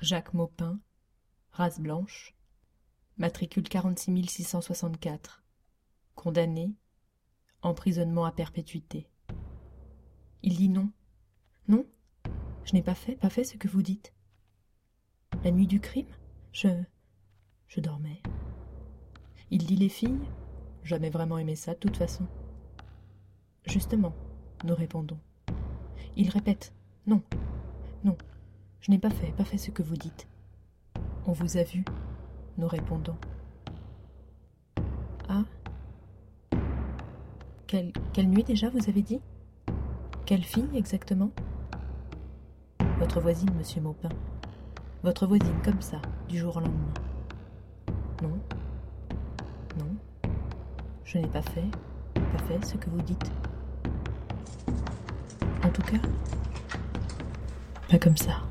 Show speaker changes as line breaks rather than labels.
Jacques Maupin, race blanche, matricule 46 664, condamné, emprisonnement à perpétuité. Il dit non. Non, je n'ai pas fait, pas fait ce que vous dites. La nuit du crime, je. je dormais. Il dit les filles Jamais vraiment aimé ça, de toute façon. Justement, nous répondons. Il répète Non, non, je n'ai pas fait, pas fait ce que vous dites. On vous a vu, nous répondons. Ah quelle, quelle nuit déjà, vous avez dit? Quelle fille exactement? Votre voisine, monsieur Maupin. Votre voisine, comme ça, du jour au lendemain. Non Non Je n'ai pas fait, pas fait ce que vous dites. En tout cas, pas comme ça.